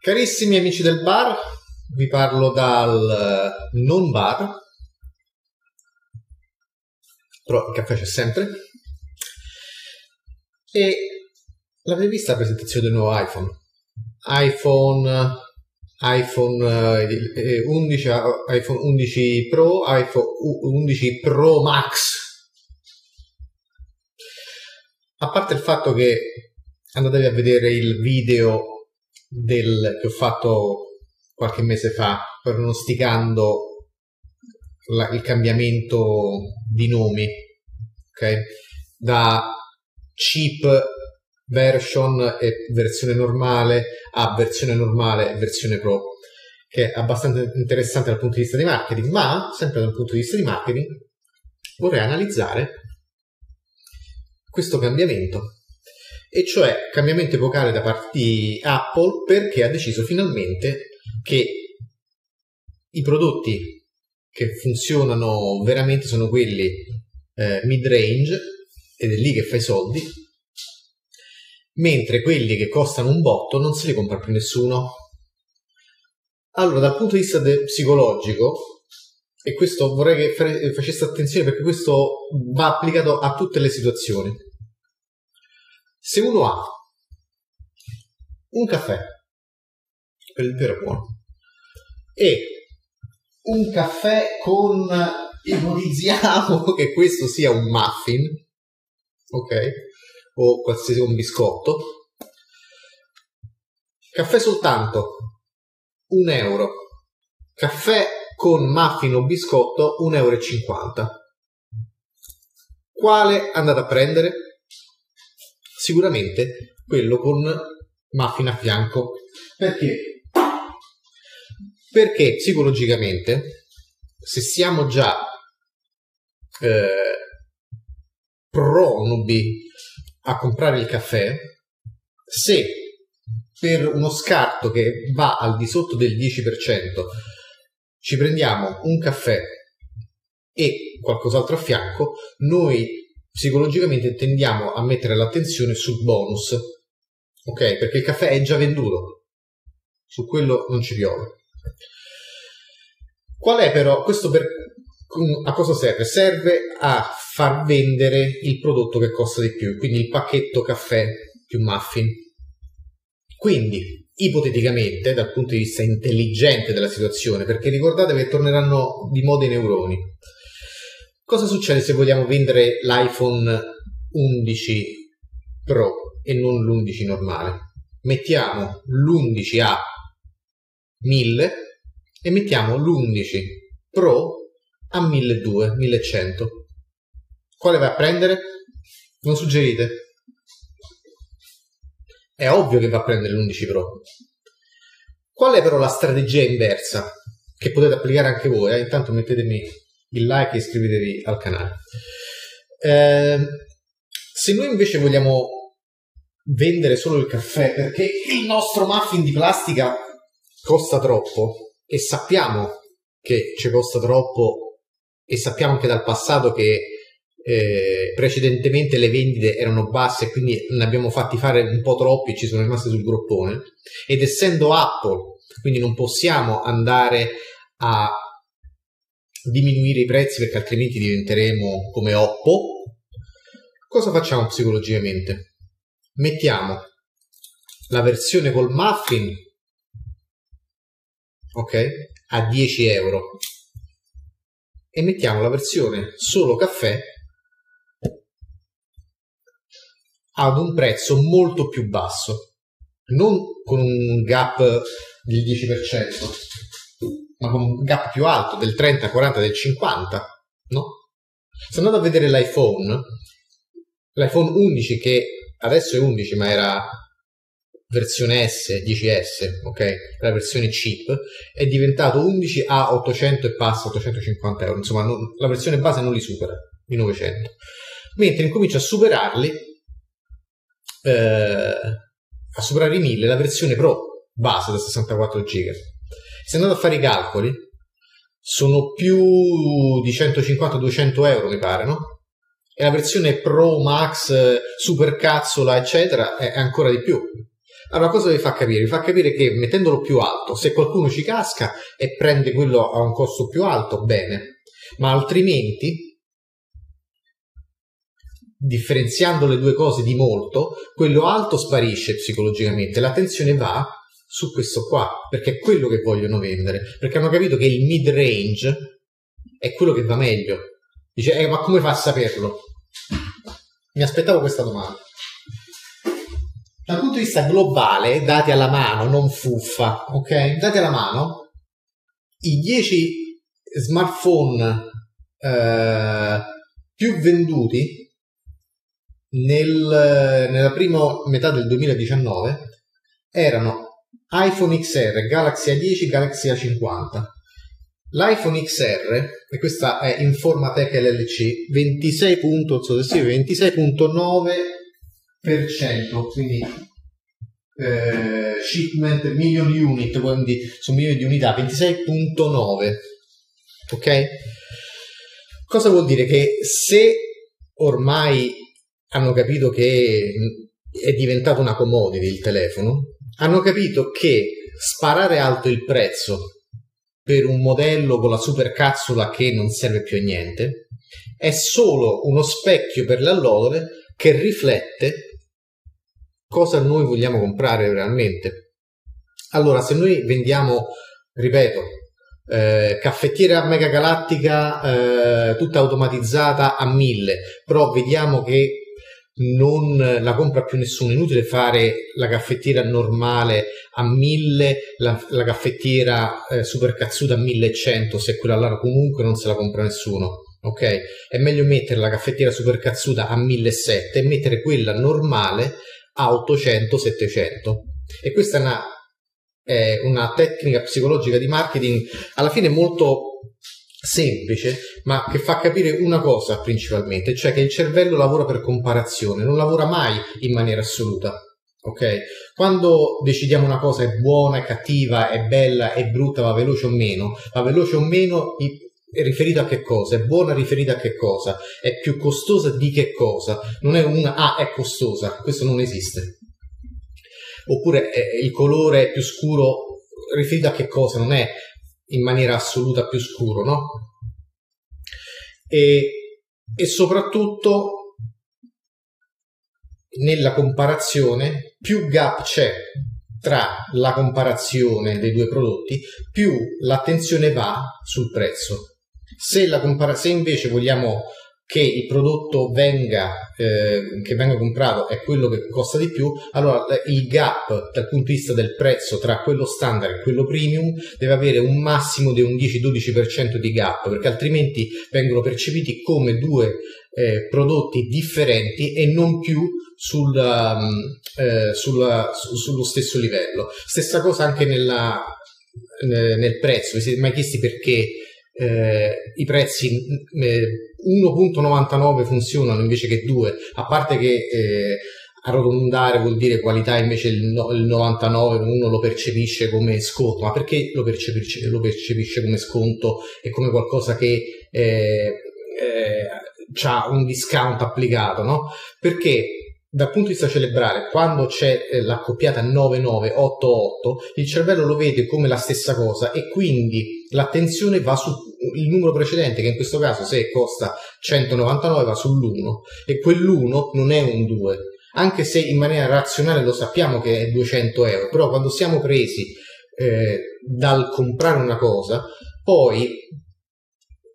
Carissimi amici del bar, vi parlo dal non bar, però il caffè c'è sempre. E l'avete vista la presentazione del nuovo iPhone? iPhone, iPhone eh, 11, iPhone 11 Pro, iPhone 11 Pro Max. A parte il fatto che andatevi a vedere il video del, che ho fatto qualche mese fa pronosticando la, il cambiamento di nomi ok? Da cheap version e versione normale a versione normale e versione pro che è abbastanza interessante dal punto di vista di marketing ma sempre dal punto di vista di marketing vorrei analizzare questo cambiamento e cioè cambiamento epocale da parte di Apple perché ha deciso finalmente che i prodotti che funzionano veramente sono quelli eh, mid-range ed è lì che fai soldi mentre quelli che costano un botto non se li compra più nessuno. Allora dal punto di vista de- psicologico e questo vorrei che fare, facesse attenzione perché questo va applicato a tutte le situazioni se uno ha un caffè, per vero buono, e un caffè con, ipotizziamo che questo sia un muffin, ok? O qualsiasi un biscotto, caffè soltanto, un euro, caffè con muffin o biscotto, 1,50 euro. Quale andate a prendere? Sicuramente quello con muffin a fianco. Perché? Perché psicologicamente, se siamo già eh, pronubi a comprare il caffè, se per uno scarto che va al di sotto del 10% ci prendiamo un caffè e qualcos'altro a fianco, noi psicologicamente tendiamo a mettere l'attenzione sul bonus, ok? Perché il caffè è già venduto, su quello non ci piove. Qual è però questo per a cosa serve? Serve a far vendere il prodotto che costa di più, quindi il pacchetto caffè più muffin. Quindi, ipoteticamente, dal punto di vista intelligente della situazione, perché ricordate che torneranno di moda i neuroni, Cosa succede se vogliamo vendere l'iPhone 11 Pro e non l'11 normale? Mettiamo l'11 a 1000 e mettiamo l'11 Pro a 1200, 1100. Quale va a prendere? Non suggerite? È ovvio che va a prendere l'11 Pro. Qual è però la strategia inversa che potete applicare anche voi? Eh? Intanto mettetemi il like e iscrivetevi al canale. Eh, se noi invece vogliamo vendere solo il caffè perché il nostro muffin di plastica costa troppo e sappiamo che ci costa troppo e sappiamo anche dal passato che eh, precedentemente le vendite erano basse quindi ne abbiamo fatti fare un po' troppi e ci sono rimaste sul groppone ed essendo Apple quindi non possiamo andare a diminuire i prezzi perché altrimenti diventeremo come Oppo. Cosa facciamo psicologicamente? Mettiamo la versione col muffin, ok, a 10 euro e mettiamo la versione solo caffè ad un prezzo molto più basso, non con un gap del 10%, ma con un gap più alto del 30, 40, del 50, no? Se andate a vedere l'iPhone, l'iPhone 11 che adesso è 11 ma era versione S, 10S, ok? La versione cheap, è diventato 11 a 800 e passa 850 euro, insomma non, la versione base non li supera, i 900. Mentre incomincia a superarli, eh, a superare i 1000, la versione Pro base da 64 GB se andate a fare i calcoli, sono più di 150-200 euro, mi pare, no? E la versione Pro Max, Super Cazzola, eccetera, è ancora di più. Allora, cosa vi fa capire? Vi fa capire che mettendolo più alto, se qualcuno ci casca e prende quello a un costo più alto, bene, ma altrimenti, differenziando le due cose di molto, quello alto sparisce psicologicamente, l'attenzione va su questo qua, perché è quello che vogliono vendere, perché hanno capito che il mid range è quello che va meglio. Dice, eh, ma come fa a saperlo? Mi aspettavo questa domanda. Dal punto di vista globale, dati alla mano, non fuffa, ok? Dati alla mano, i 10 smartphone eh, più venduti nel, nella prima metà del 2019 erano iPhone XR, Galaxy A10, Galaxy A50. L'iPhone XR, e questa è Informatech LLC, 26. So 26.9%, quindi eh, shipment million unit, quindi su milioni di unità, 26.9. Ok? Cosa vuol dire? Che se ormai hanno capito che è diventato una commodity il telefono, hanno capito che sparare alto il prezzo per un modello con la super capsula che non serve più a niente è solo uno specchio per le allodole che riflette cosa noi vogliamo comprare realmente. Allora, se noi vendiamo, ripeto, eh, caffettiera mega galattica eh, tutta automatizzata a 1000, però vediamo che non la compra più nessuno. Inutile fare la caffettiera normale a 1000, la, la caffettiera eh, super cazzuta a 1100, se quella là comunque non se la compra nessuno. Ok? È meglio mettere la caffettiera super cazzuta a 1700 e mettere quella normale a 800, 700. E questa è una, è una tecnica psicologica di marketing alla fine molto semplice, ma che fa capire una cosa principalmente, cioè che il cervello lavora per comparazione, non lavora mai in maniera assoluta. Ok? Quando decidiamo una cosa è buona, è cattiva, è bella, è brutta, va veloce o meno, va veloce o meno è riferita a che cosa? È buona riferita a che cosa? È più costosa di che cosa? Non è una ah, è costosa, questo non esiste. Oppure è, il colore è più scuro riferito a che cosa? Non è in maniera assoluta più scuro, no? E, e soprattutto nella comparazione più gap c'è tra la comparazione dei due prodotti, più l'attenzione va sul prezzo. Se, compara- se invece vogliamo che il prodotto venga, eh, che venga comprato è quello che costa di più, allora il gap dal punto di vista del prezzo tra quello standard e quello premium deve avere un massimo di un 10-12% di gap, perché altrimenti vengono percepiti come due eh, prodotti differenti e non più sul, um, eh, sulla, su, sullo stesso livello. Stessa cosa anche nella, nel prezzo, vi siete mai chiesti perché eh, i prezzi eh, 1.99 funzionano invece che 2, a parte che eh, arrotondare vuol dire qualità invece il, no, il 99 uno lo percepisce come sconto, ma perché lo percepisce, lo percepisce come sconto? E come qualcosa che eh, eh, ha un discount applicato, no? Perché dal punto di vista cerebrale, quando c'è eh, l'accoppiata 9988, il cervello lo vede come la stessa cosa e quindi l'attenzione va sul numero precedente, che in questo caso se costa 199 va sull'1 e quell'1 non è un 2, anche se in maniera razionale lo sappiamo che è 200 euro, però quando siamo presi eh, dal comprare una cosa, poi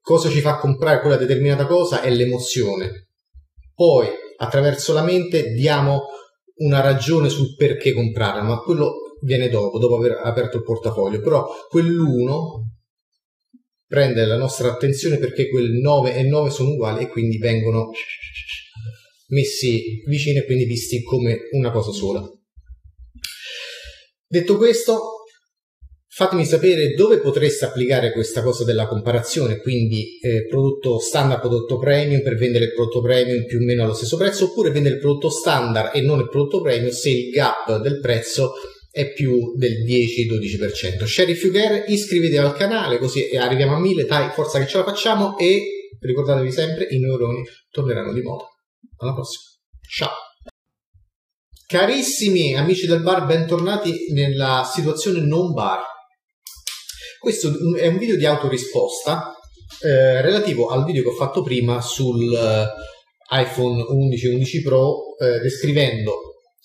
cosa ci fa comprare quella determinata cosa è l'emozione. Poi attraverso la mente diamo una ragione sul perché comprarla, ma quello viene dopo, dopo aver aperto il portafoglio. Però quell'uno prende la nostra attenzione perché quel 9 e 9 sono uguali e quindi vengono messi vicini e quindi visti come una cosa sola. Detto questo, Fatemi sapere dove potreste applicare questa cosa della comparazione, quindi eh, prodotto standard, prodotto premium per vendere il prodotto premium più o meno allo stesso prezzo, oppure vendere il prodotto standard e non il prodotto premium se il gap del prezzo è più del 10-12%. Share if you care, iscrivetevi al canale così arriviamo a 1000, dai, forza che ce la facciamo e ricordatevi sempre i neuroni torneranno di moda. Alla prossima. Ciao! Carissimi amici del bar, bentornati nella situazione non bar. Questo è un video di autorisposta eh, relativo al video che ho fatto prima sul eh, iPhone 11 11 Pro eh, descrivendo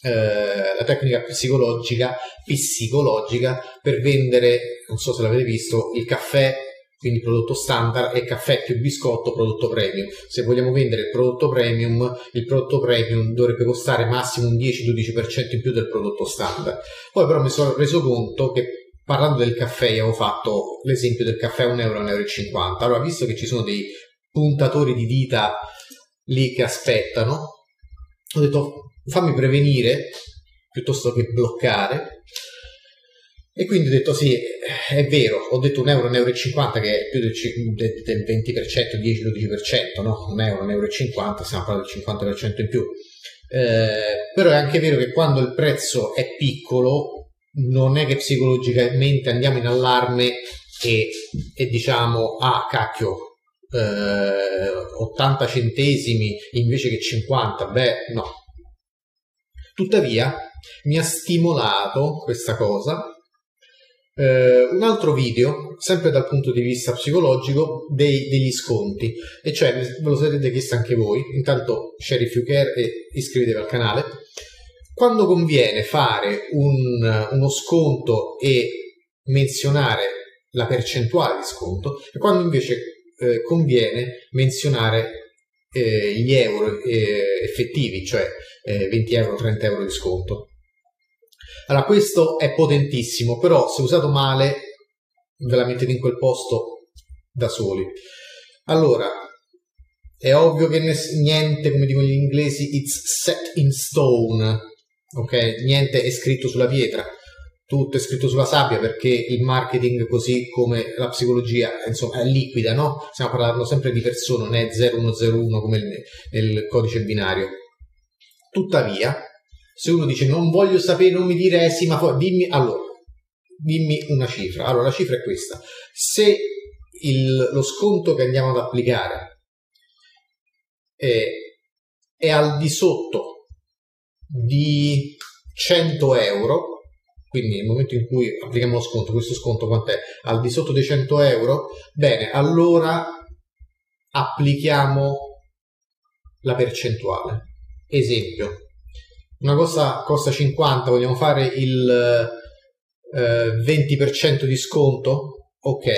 eh, la tecnica psicologica, psicologica per vendere, non so se l'avete visto, il caffè quindi prodotto standard e caffè più biscotto prodotto premium. Se vogliamo vendere il prodotto premium, il prodotto premium dovrebbe costare massimo un 10-12% in più del prodotto standard. Poi però mi sono reso conto che parlando del caffè avevo fatto l'esempio del caffè a 1 euro, 1,50 euro. Allora, visto che ci sono dei puntatori di dita lì che aspettano, ho detto fammi prevenire piuttosto che bloccare e quindi ho detto sì, è vero, ho detto un euro, un euro 50 che è più del, del 20%, 10-12%, no? Un euro, un euro 50, stiamo parlando del 50% in più. Eh, però è anche vero che quando il prezzo è piccolo non è che psicologicamente andiamo in allarme e, e diciamo ah cacchio eh, 80 centesimi invece che 50 beh no tuttavia mi ha stimolato questa cosa eh, un altro video, sempre dal punto di vista psicologico, dei, degli sconti, e cioè ve lo sarete chiesto anche voi. Intanto share if you care e iscrivetevi al canale. Quando conviene fare un, uno sconto e menzionare la percentuale di sconto, e quando invece eh, conviene menzionare eh, gli euro eh, effettivi, cioè 20 eh, euro, 30 euro di sconto. Allora, questo è potentissimo, però se usato male ve la mettete in quel posto da soli. Allora, è ovvio che niente, come dicono gli inglesi, it's set in stone, ok? Niente è scritto sulla pietra, tutto è scritto sulla sabbia perché il marketing, così come la psicologia, insomma, è liquida, no? Stiamo parlando sempre di persone, non è 0101 come nel codice binario. Tuttavia, se uno dice non voglio sapere, non mi dire eh sì, ma dimmi, allora, dimmi una cifra. Allora, la cifra è questa. Se il, lo sconto che andiamo ad applicare è, è al di sotto di 100 euro, quindi nel momento in cui applichiamo lo sconto, questo sconto quant'è? Al di sotto dei 100 euro? Bene, allora applichiamo la percentuale. Esempio, una cosa costa 50, vogliamo fare il eh, 20% di sconto? Ok,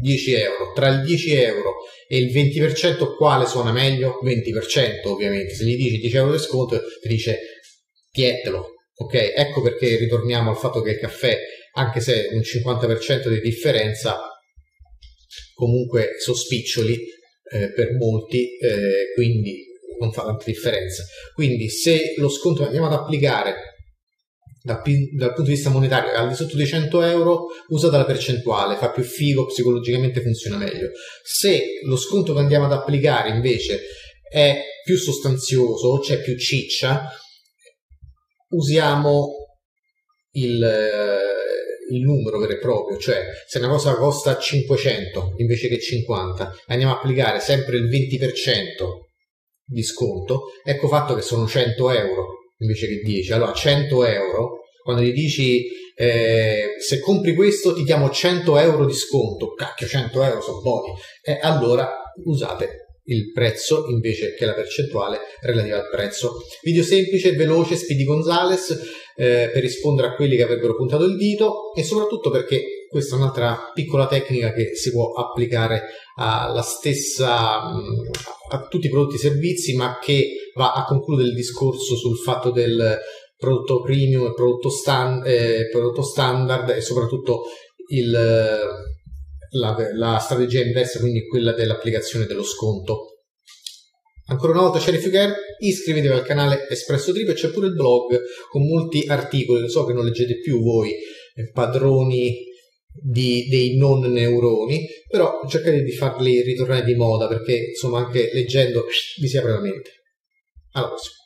10 euro. Tra il 10 euro e il 20% quale suona meglio? 20% ovviamente. Se gli dici 10 euro di sconto ti dice tietelo. Ok, ecco perché ritorniamo al fatto che il caffè, anche se un 50% di differenza, comunque sospiccioli eh, per molti, eh, quindi non fa tanta differenza. Quindi se lo sconto che andiamo ad applicare dal, dal, punto di vista monetario è al di sotto dei 100 euro, usate la percentuale, fa più figo, psicologicamente funziona meglio. Se lo sconto che andiamo ad applicare invece è più sostanzioso, c'è più ciccia, usiamo il, il numero vero e proprio, cioè se una cosa costa 500 invece che 50, andiamo ad applicare sempre il 20% di sconto, ecco fatto che sono 100 euro invece che 10. Allora 100 euro, quando gli dici eh, se compri questo ti diamo 100 euro di sconto, cacchio 100 euro sono buoni, eh, allora usate il prezzo invece che la percentuale relativa al prezzo. Video semplice, veloce, Speedy Gonzales eh, per rispondere a quelli che avrebbero puntato il dito e soprattutto perché questa è un'altra piccola tecnica che si può applicare alla stessa, a tutti i prodotti e servizi, ma che va a concludere il discorso sul fatto del prodotto premium e prodotto, stand, eh, prodotto standard e soprattutto il, la, la, strategia inversa, quindi quella dell'applicazione dello sconto. Ancora una volta Sheriff Care, iscrivetevi al canale Espresso Trip e c'è pure il blog con molti articoli, so che non leggete più voi eh, padroni di, dei non neuroni, però cercate di farli ritornare di moda perché insomma anche leggendo vi si apre la mente. Alla prossima.